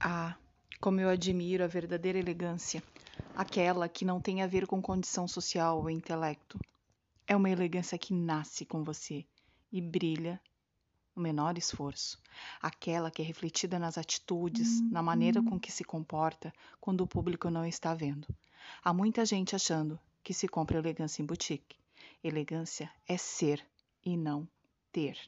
Ah, como eu admiro a verdadeira elegância, aquela que não tem a ver com condição social ou intelecto. É uma elegância que nasce com você e brilha no menor esforço, aquela que é refletida nas atitudes, na maneira com que se comporta quando o público não está vendo. Há muita gente achando que se compra elegância em boutique. Elegância é ser e não ter.